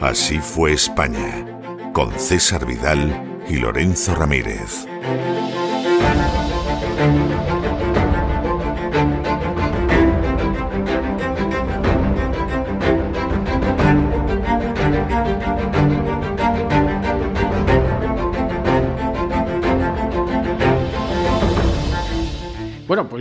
Así fue España, con César Vidal y Lorenzo Ramírez.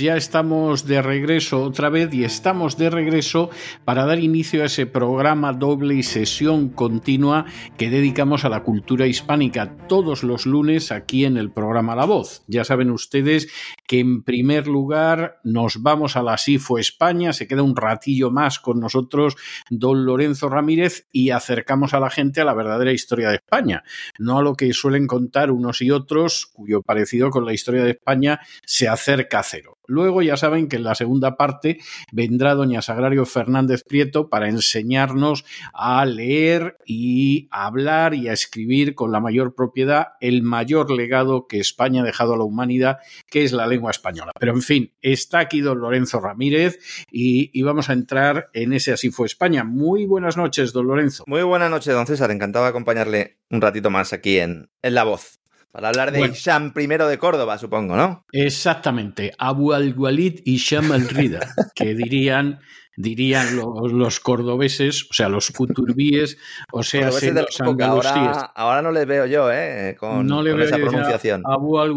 Ya estamos de regreso otra vez y estamos de regreso para dar inicio a ese programa doble y sesión continua que dedicamos a la cultura hispánica todos los lunes aquí en el programa La Voz. Ya saben ustedes que en primer lugar nos vamos a la SIFO España, se queda un ratillo más con nosotros don Lorenzo Ramírez y acercamos a la gente a la verdadera historia de España, no a lo que suelen contar unos y otros, cuyo parecido con la historia de España se acerca Luego ya saben que en la segunda parte vendrá doña Sagrario Fernández Prieto para enseñarnos a leer y a hablar y a escribir con la mayor propiedad el mayor legado que España ha dejado a la humanidad, que es la lengua española. Pero en fin, está aquí don Lorenzo Ramírez y, vamos a entrar en ese Así fue España. Muy buenas noches, don Lorenzo. Muy buenas noches, don César. Encantado de acompañarle un ratito más aquí en, en La Voz. Para hablar de bueno, Isham I de Córdoba, supongo, ¿no? Exactamente. Abu al-Walid Isham al-Rida, que dirían dirían los, los, cordobeses, o sea, los cuturbíes, o sea, los andalusíes. Ahora, ahora, no les veo yo, ¿eh? Con, no le con veo esa yo pronunciación. Abu al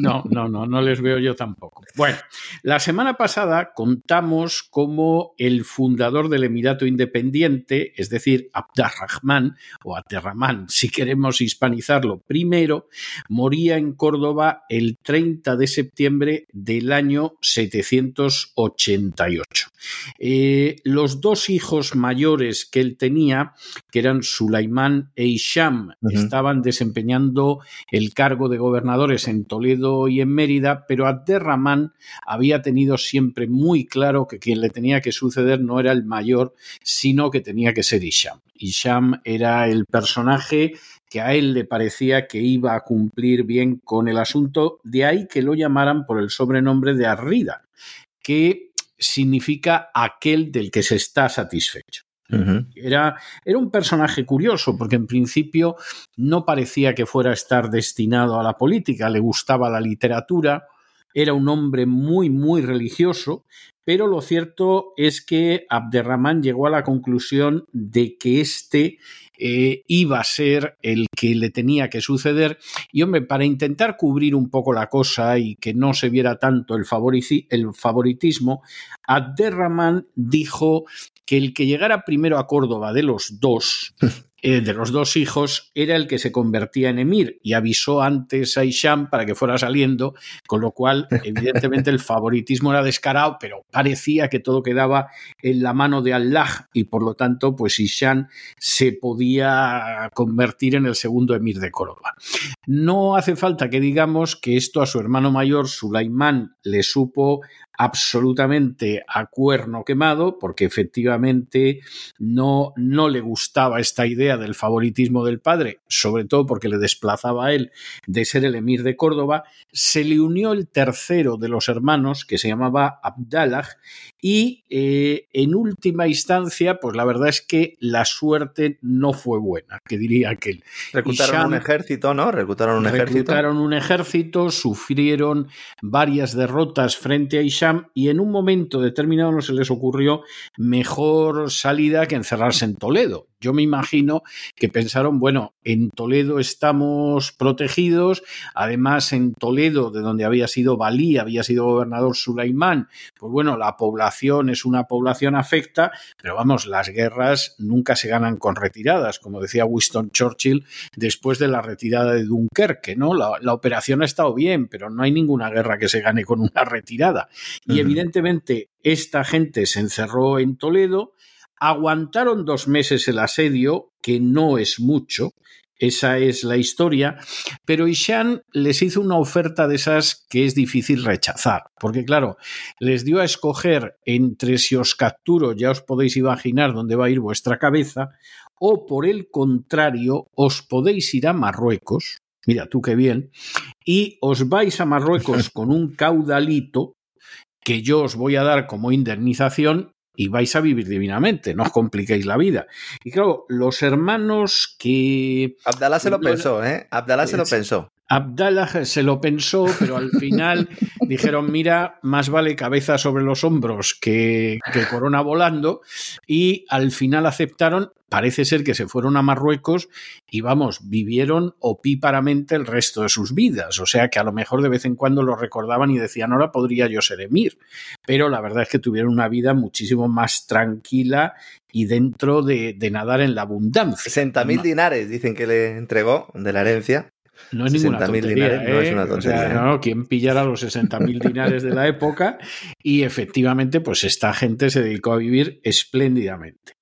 no, no, no, no les veo yo tampoco. Bueno, la semana pasada contamos cómo el fundador del Emirato Independiente, es decir, Abdarrahman o Abderrahman, si queremos hispanizarlo primero, moría en Córdoba el 30 de septiembre del año 788. Eh, los dos hijos mayores que él tenía, que eran Sulaimán e Isham, uh -huh. estaban desempeñando el cargo de gobernadores en Toledo y en Mérida, pero Abderrahman había tenido siempre muy claro que quien le tenía que suceder no era el mayor, sino que tenía que ser Isham. Isham era el personaje que a él le parecía que iba a cumplir bien con el asunto, de ahí que lo llamaran por el sobrenombre de Arrida, que significa aquel del que se está satisfecho. Uh -huh. era, era, un personaje curioso porque en principio no parecía que fuera a estar destinado a la política, le gustaba la literatura, era un hombre muy, muy religioso, pero lo cierto es que Abderrahman llegó a la conclusión de que este eh, iba a ser el que le tenía que suceder. Y hombre, para intentar cubrir un poco la cosa y que no se viera tanto el, el favoritismo, Abderrahman dijo que el que llegara primero a Córdoba de los dos eh, de los dos hijos era el que se convertía en emir y avisó antes a Isham para que fuera saliendo, con lo cual evidentemente el favoritismo era descarado, pero parecía que todo quedaba en la mano de Allah y por lo tanto pues Isham se podía convertir en el segundo emir de Córdoba. No hace falta que digamos que esto a su hermano mayor Sulaimán le supo absolutamente a cuerno quemado, porque efectivamente no, no le gustaba esta idea del favoritismo del padre, sobre todo porque le desplazaba a él de ser el emir de Córdoba, se le unió el tercero de los hermanos, que se llamaba Abdallah, y eh, en última instancia, pues la verdad es que la suerte no fue buena, que diría aquel. Reclutaron Isham, un ejército, ¿no? Reclutaron un ejército. Reclutaron un ejército, sufrieron varias derrotas frente a Isham y en un momento determinado no se les ocurrió mejor salida que encerrarse en Toledo. Yo me imagino que pensaron, bueno, en Toledo estamos protegidos, además en Toledo, de donde había sido Balí, había sido gobernador Sulaimán, pues bueno, la población es una población afecta, pero vamos, las guerras nunca se ganan con retiradas, como decía Winston Churchill después de la retirada de Dunkerque, ¿no? La, operación ha estado bien, pero no hay ninguna guerra que se gane con una retirada. Y evidentemente esta gente se encerró en Toledo, Aguantaron dos meses el asedio, que no es mucho, esa es la historia, pero Ishan les hizo una oferta de esas que es difícil rechazar, porque claro, les dio a escoger entre si os capturo, ya os podéis imaginar dónde va a ir vuestra cabeza, o por el contrario, os podéis ir a Marruecos, mira tú qué bien, y os vais a Marruecos con un caudalito que yo os voy a dar como indemnización y vais a vivir divinamente, no os compliquéis la vida. Y claro, los hermanos que... Abdalá se lo pensó, ¿eh? Abdalá se lo pensó. Abdallah se lo pensó, pero al final dijeron, mira, más vale cabeza sobre los hombros que, que, corona volando, y al final aceptaron, parece ser que se fueron a Marruecos y vamos, vivieron opíparamente el resto de sus vidas, o sea que a lo mejor de vez en cuando lo recordaban y decían, ahora podría yo ser emir, pero la verdad es que tuvieron una vida muchísimo más tranquila y dentro de, de nadar en la abundancia. 60.000 dinares dicen que le entregó de la herencia. No es ninguna tontería, no es ¿eh? una tontería. ¿eh? no, ¿quién pillara los 60.000 dinares de la época? Y efectivamente, pues esta gente se dedicó a vivir espléndidamente.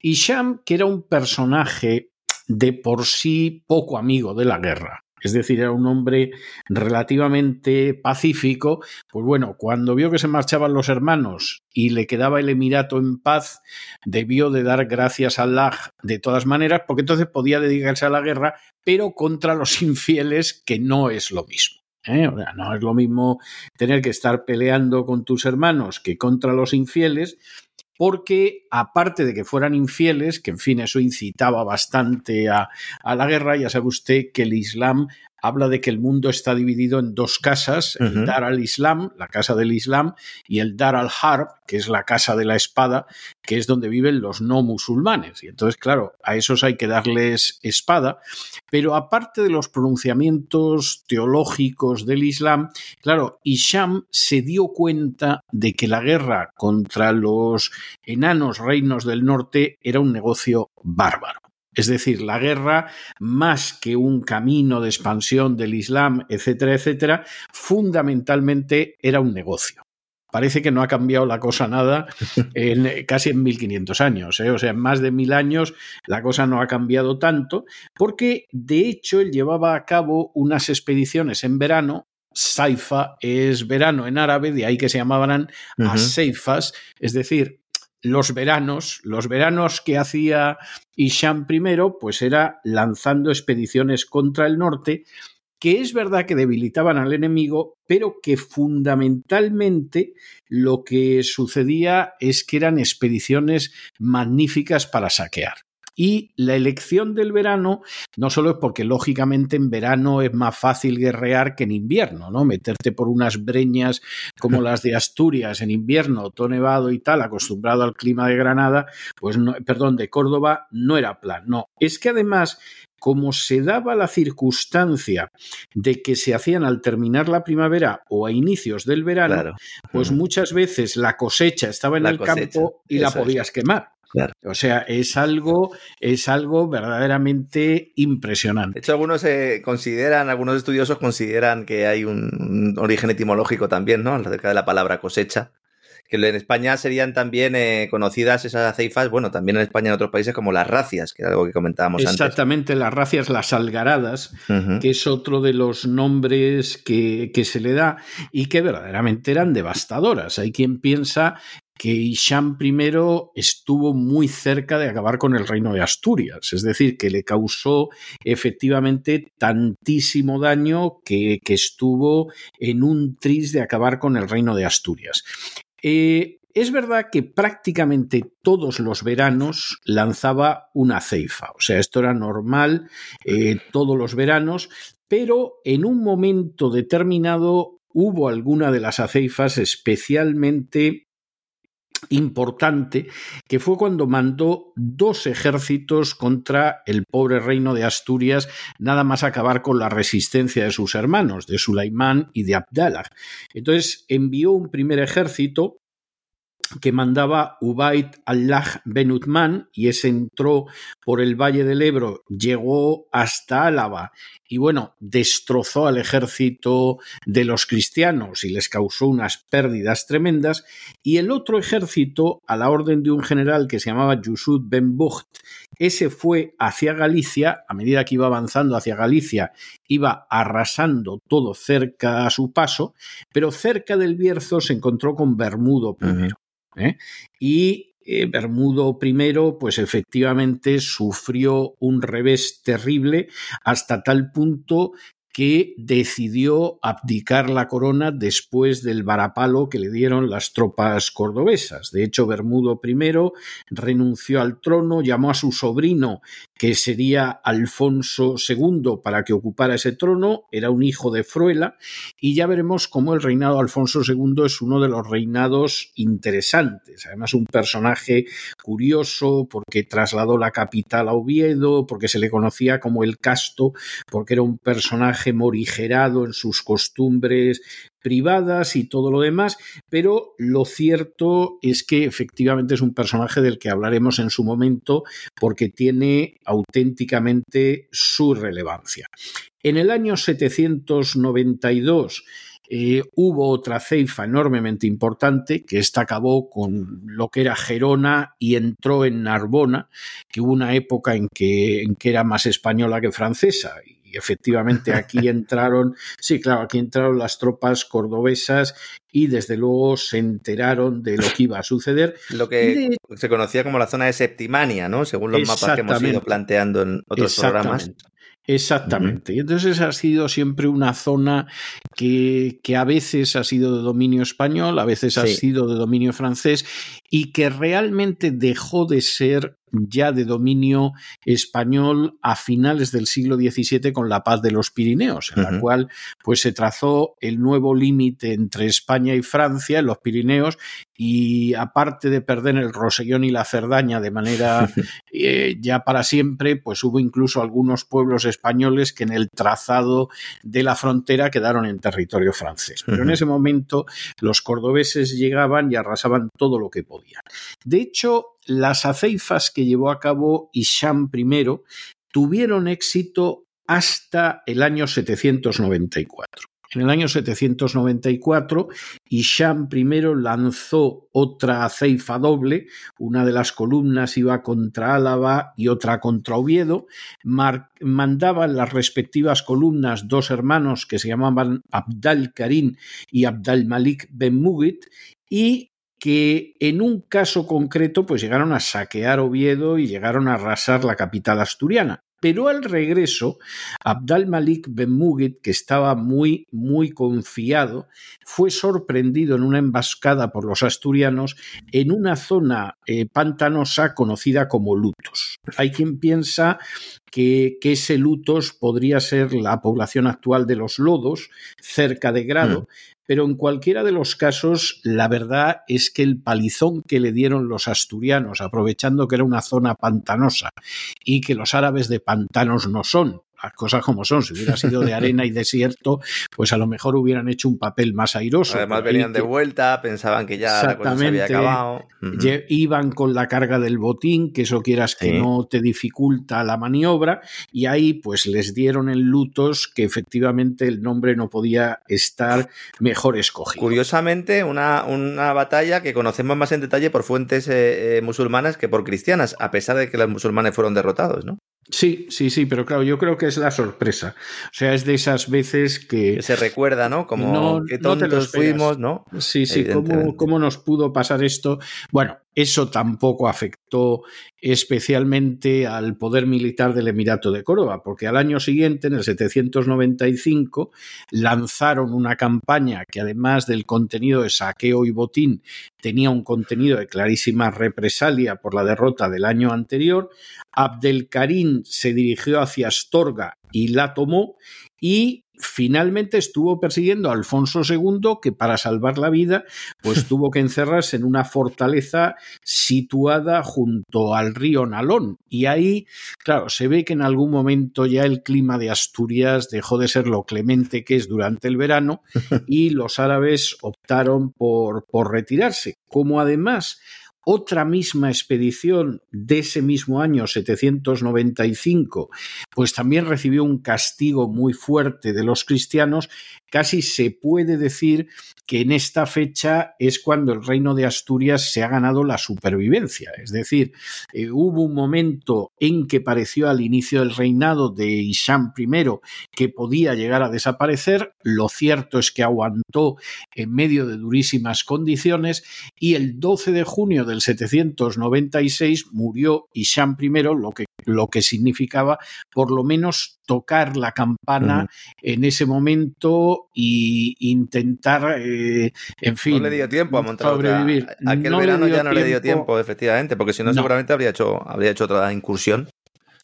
Y Sham, que era un personaje de por sí poco amigo de la guerra, es decir, era un hombre relativamente pacífico, pues bueno, cuando vio que se marchaban los hermanos y le quedaba el Emirato en paz, debió de dar gracias a Allah de todas maneras, porque entonces podía dedicarse a la guerra, pero contra los infieles, que no es lo mismo. ¿eh? no es lo mismo tener que estar peleando con tus hermanos que contra los infieles, porque aparte de que fueran infieles, que en fin, eso incitaba bastante a, la guerra, ya sabe usted que el Islam habla de que el mundo está dividido en dos casas, el Dar al-Islam, la casa del Islam, y el Dar al-Harb, que es la casa de la espada, que es donde viven los no musulmanes. Y entonces, claro, a esos hay que darles espada. Pero aparte de los pronunciamientos teológicos del Islam, claro, Isham se dio cuenta de que la guerra contra los enanos reinos del norte era un negocio bárbaro. Es decir, la guerra, más que un camino de expansión del Islam, etcétera, etcétera, fundamentalmente era un negocio. Parece que no ha cambiado la cosa nada en, casi en 1500 años. ¿eh? O sea, en más de mil años la cosa no ha cambiado tanto, porque de hecho él llevaba a cabo unas expediciones en verano Saifa es verano en árabe, de ahí que se llamaban Aseifas, es decir, los veranos, los veranos que hacía Isham primero, pues era lanzando expediciones contra el norte, que es verdad que debilitaban al enemigo, pero que fundamentalmente lo que sucedía es que eran expediciones magníficas para saquear. Y la elección del verano no solo es porque lógicamente en verano es más fácil guerrear que en invierno, ¿no? Meterte por unas breñas como las de Asturias en invierno, todo nevado y tal, acostumbrado al clima de Granada, pues no, perdón, de Córdoba no era plan, no. Es que además como se daba la circunstancia de que se hacían al terminar la primavera o a inicios del verano, pues muchas veces la cosecha estaba en el campo y la podías quemar. O sea, es algo, es algo verdaderamente impresionante. De hecho, algunos eh, consideran, algunos estudiosos consideran que hay un, origen etimológico también, ¿no? Acerca de la palabra cosecha. Que en España serían también eh, conocidas esas ceifas, bueno, también en España y en otros países como las racias, que era algo que comentábamos antes. Exactamente, las racias, las algaradas, que es otro de los nombres que, que se le da y que verdaderamente eran devastadoras. Hay quien piensa que Isham I estuvo muy cerca de acabar con el reino de Asturias, es decir, que le causó efectivamente tantísimo daño que, estuvo en un tris de acabar con el reino de Asturias. Eh, es verdad que prácticamente todos los veranos lanzaba una ceifa, o sea, esto era normal eh, todos los veranos, pero en un momento determinado hubo alguna de las aceifas especialmente importante que fue cuando mandó dos ejércitos contra el pobre reino de Asturias, nada más acabar con la resistencia de sus hermanos, de Sulaimán y de Abdallah. Entonces envió un primer ejército que mandaba Ubaid Allah Ben Uthman y ese entró por el Valle del Ebro, llegó hasta Álava y bueno, destrozó al ejército de los cristianos y les causó unas pérdidas tremendas y el otro ejército, a la orden de un general que se llamaba Yusud Ben Bucht, ese fue hacia Galicia, a medida que iba avanzando hacia Galicia, iba arrasando todo cerca a su paso, pero cerca del Bierzo se encontró con Bermudo primero. ¿Eh? Y eh, Bermudo I, pues efectivamente sufrió un revés terrible hasta tal punto que decidió abdicar la corona después del varapalo que le dieron las tropas cordobesas. De hecho, Bermudo I renunció al trono, llamó a su sobrino, que sería Alfonso II, para que ocupara ese trono, era un hijo de Fruela, y ya veremos cómo el reinado de Alfonso II es uno de los reinados interesantes. Además, un personaje curioso porque trasladó la capital a Oviedo, porque se le conocía como el Casto, porque era un personaje morigerado en sus costumbres privadas y todo lo demás, pero lo cierto es que efectivamente es un personaje del que hablaremos en su momento porque tiene auténticamente su relevancia. En el año 792 eh, hubo otra ceifa enormemente importante, que esta acabó con lo que era Gerona y entró en Narbona, que hubo una época en que, en que era más española que francesa, efectivamente aquí entraron, sí, claro, aquí entraron las tropas cordobesas y desde luego se enteraron de lo que iba a suceder. Lo que se conocía como la zona de Septimania, ¿no? Según los mapas que hemos ido planteando en otros programas. Exactamente. Y entonces ha sido siempre una zona que, que, a veces ha sido de dominio español, a veces ha sido de dominio francés y que realmente dejó de ser ya de dominio español a finales del siglo XVII con la paz de los Pirineos, en la cual pues se trazó el nuevo límite entre España y Francia en los Pirineos y aparte de perder el Rosellón y la Cerdaña de manera eh, ya para siempre, pues hubo incluso algunos pueblos españoles que en el trazado de la frontera quedaron en territorio francés. Pero en ese momento los cordobeses llegaban y arrasaban todo lo que podían. De hecho, las aceifas que llevó a cabo Isham I tuvieron éxito hasta el año 794. En el año 794, Isham I lanzó otra aceifa doble, una de las columnas iba contra Álava y otra contra Oviedo, mandaban las respectivas columnas dos hermanos que se llamaban Abdal Karim y Abdal Malik Ben Mugit, y que en un caso concreto pues llegaron a saquear Oviedo y llegaron a arrasar la capital asturiana. Pero al regreso, Abdal Malik Ben Mugit, que estaba muy, muy confiado, fue sorprendido en una emboscada por los asturianos en una zona eh, pantanosa conocida como Lutos. Hay quien piensa que, que, ese Lutos podría ser la población actual de los Lodos, cerca de Grado, mm. Pero en cualquiera de los casos, la verdad es que el palizón que le dieron los asturianos, aprovechando que era una zona pantanosa y que los árabes de pantanos no son, las cosas como son. Si hubiera sido de arena y desierto, pues a lo mejor hubieran hecho un papel más airoso. Además venían de vuelta, pensaban que ya la cosa se había acabado. Iban con la carga del botín, que eso quieras que no te dificulta la maniobra, y ahí pues les dieron en lutos que efectivamente el nombre no podía estar mejor escogido. Curiosamente, una, una batalla que conocemos más en detalle por fuentes eh, eh, musulmanas que por cristianas, a pesar de que los musulmanes fueron derrotados, ¿no? Sí, sí, sí, pero claro, yo creo que es la sorpresa. O sea, es de esas veces que... se recuerda, ¿no? Como no, que tontos fuimos, ¿no? Sí, sí, ¿cómo, ¿cómo, nos pudo pasar esto? Bueno, eso tampoco afectó especialmente al poder militar del Emirato de Córdoba, porque al año siguiente, en el 795, lanzaron una campaña que además del contenido de saqueo y botín, tenía un contenido de clarísima represalia por la derrota del año anterior. Abdelkarim se dirigió hacia Astorga y la tomó y finalmente estuvo persiguiendo a Alfonso II, que para salvar la vida, pues tuvo que encerrarse en una fortaleza situada junto al río Nalón. Y ahí, claro, se ve que en algún momento ya el clima de Asturias dejó de ser lo clemente que es durante el verano y los árabes optaron por, por retirarse. Como además otra misma expedición de ese mismo año, 795, pues también recibió un castigo muy fuerte de los cristianos casi se puede decir que en esta fecha es cuando el reino de Asturias se ha ganado la supervivencia. Es decir, eh, hubo un momento en que pareció al inicio del reinado de Isham I que podía llegar a desaparecer. Lo cierto es que aguantó en medio de durísimas condiciones y el 12 de junio del 796 murió Isham I, lo que, lo que significaba por lo menos tocar la campana en ese momento y intentar, eh, en fin. No le dio tiempo a montar sobrevivir. Aquel verano ya no le dio tiempo, efectivamente, porque si no, seguramente habría hecho, habría hecho otra incursión.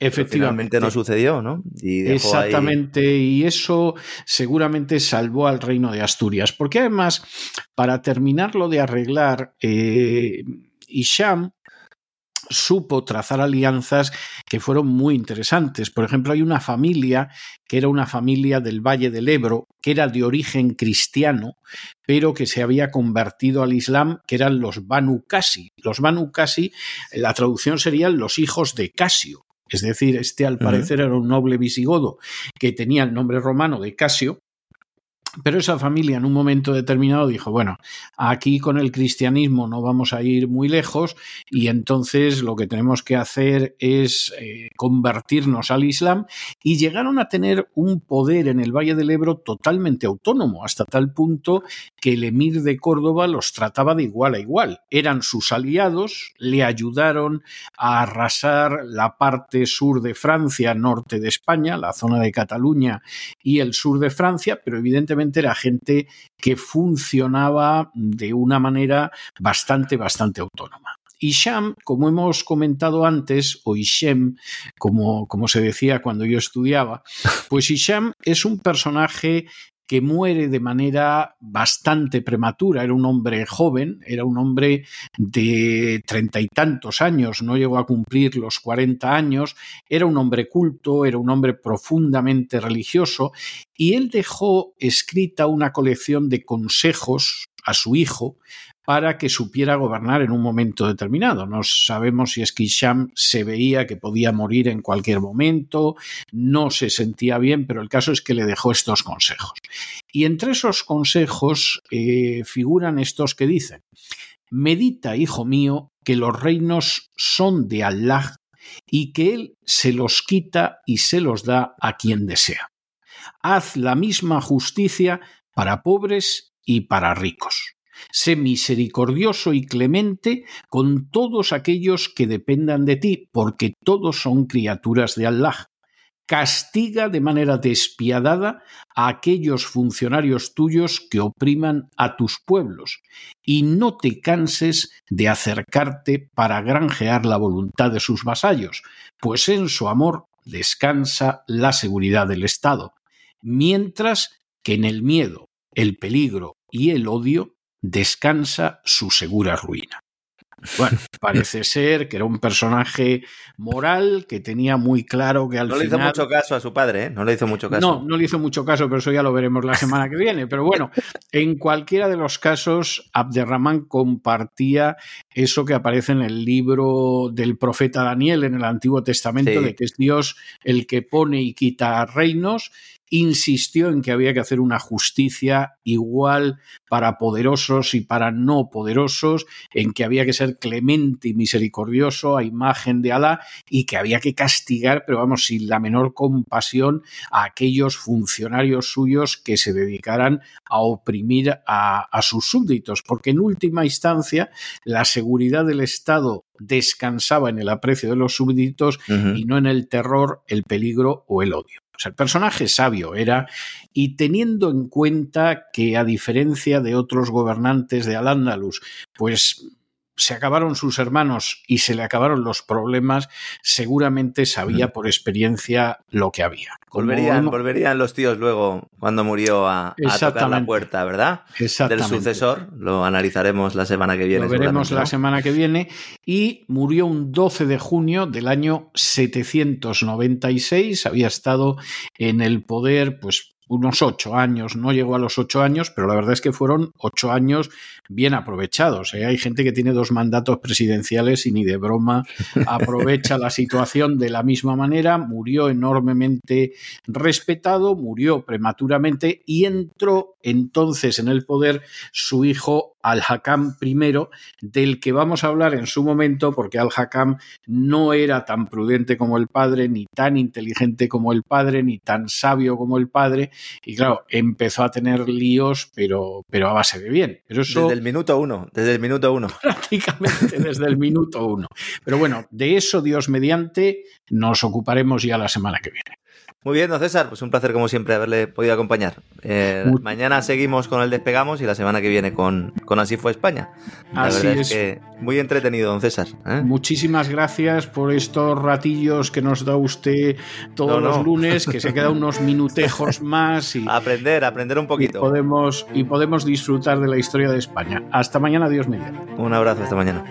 Efectivamente no sucedió, ¿no? Exactamente, y eso seguramente salvó al reino de Asturias. Porque además, para terminarlo de arreglar, eh, Isham supo trazar alianzas que fueron muy interesantes. Por ejemplo, hay una familia que era una familia del Valle del Ebro, que era de origen cristiano, pero que se había convertido al Islam, que eran los Banu Qasi. Los Banu Qasi, la traducción serían los hijos de Casio. Es decir, este al parecer era un noble visigodo que tenía el nombre romano de Casio, pero esa familia en un momento determinado dijo, bueno, aquí con el cristianismo no vamos a ir muy lejos y entonces lo que tenemos que hacer es eh, convertirnos al Islam y llegaron a tener un poder en el Valle del Ebro totalmente autónomo, hasta tal punto que el emir de Córdoba los trataba de igual a igual. Eran sus aliados, le ayudaron a arrasar la parte sur de Francia, norte de España, la zona de Cataluña y el sur de Francia, pero evidentemente era gente que funcionaba de una manera bastante, bastante autónoma. Isham, como hemos comentado antes, o Ishem, como, como se decía cuando yo estudiaba, pues Isham es un personaje que muere de manera bastante prematura. Era un hombre joven, era un hombre de treinta y tantos años, no llegó a cumplir los cuarenta años, era un hombre culto, era un hombre profundamente religioso y él dejó escrita una colección de consejos a su hijo para que supiera gobernar en un momento determinado. No sabemos si es que Isham se veía que podía morir en cualquier momento, no se sentía bien, pero el caso es que le dejó estos consejos. Y entre esos consejos eh, figuran estos que dicen, medita, hijo mío, que los reinos son de Allah y que Él se los quita y se los da a quien desea. Haz la misma justicia para pobres y para ricos. Sé misericordioso y clemente con todos aquellos que dependan de ti, porque todos son criaturas de Allah. Castiga de manera despiadada a aquellos funcionarios tuyos que opriman a tus pueblos, y no te canses de acercarte para granjear la voluntad de sus vasallos, pues en su amor descansa la seguridad del Estado, mientras que en el miedo, el peligro y el odio descansa su segura ruina. Bueno, parece ser que era un personaje moral que tenía muy claro que al final. No le hizo mucho caso a su padre, ¿eh? No le hizo mucho caso. No, no le hizo mucho caso, pero eso ya lo veremos la semana que viene. Pero bueno, en cualquiera de los casos, Abderramán compartía eso que aparece en el libro del profeta Daniel en el Antiguo Testamento, de que es Dios el que pone y quita reinos insistió en que había que hacer una justicia igual para poderosos y para no poderosos, en que había que ser clemente y misericordioso a imagen de Alá y que había que castigar, pero vamos, sin la menor compasión, a aquellos funcionarios suyos que se dedicaran a oprimir a, sus súbditos, porque en última instancia la seguridad del Estado descansaba en el aprecio de los súbditos y no en el terror, el peligro o el odio. O sea, el personaje sabio era, y teniendo en cuenta que a diferencia de otros gobernantes de Al-Ándalus, pues se acabaron sus hermanos y se le acabaron los problemas, seguramente sabía por experiencia lo que había. volverían, volverían los tíos luego cuando murió a, tocar la puerta, ¿verdad? Del sucesor. Lo analizaremos la semana que viene. Lo veremos la semana que viene. Y murió un 12 de junio del año 796. Había estado en el poder, pues unos ocho años, no llegó a los ocho años, pero la verdad es que fueron ocho años bien aprovechados. ¿eh? Hay gente que tiene dos mandatos presidenciales y ni de broma aprovecha la situación de la misma manera, murió enormemente respetado, murió prematuramente y entró entonces en el poder su hijo Al-Hakam I, del que vamos a hablar en su momento, porque Al-Hakam no era tan prudente como el padre, ni tan inteligente como el padre, ni tan sabio como el padre, y claro, empezó a tener líos, pero, pero a base de bien. Pero eso, el minuto uno, desde el minuto uno. Prácticamente desde el minuto uno. Pero bueno, de eso, Dios mediante, nos ocuparemos ya la semana que viene. Muy bien, don César, pues un placer como siempre haberle podido acompañar. Eh, mañana seguimos con el Despegamos y la semana que viene con, con Así fue España. La Así verdad es. que muy entretenido, don César. ¿eh? Muchísimas gracias por estos ratillos que nos da usted todos los lunes, que se queda unos minutejos más. Y, aprender, aprender un poquito. Y podemos, y podemos disfrutar de la historia de España. Hasta mañana, Dios mediante. Un abrazo, hasta mañana.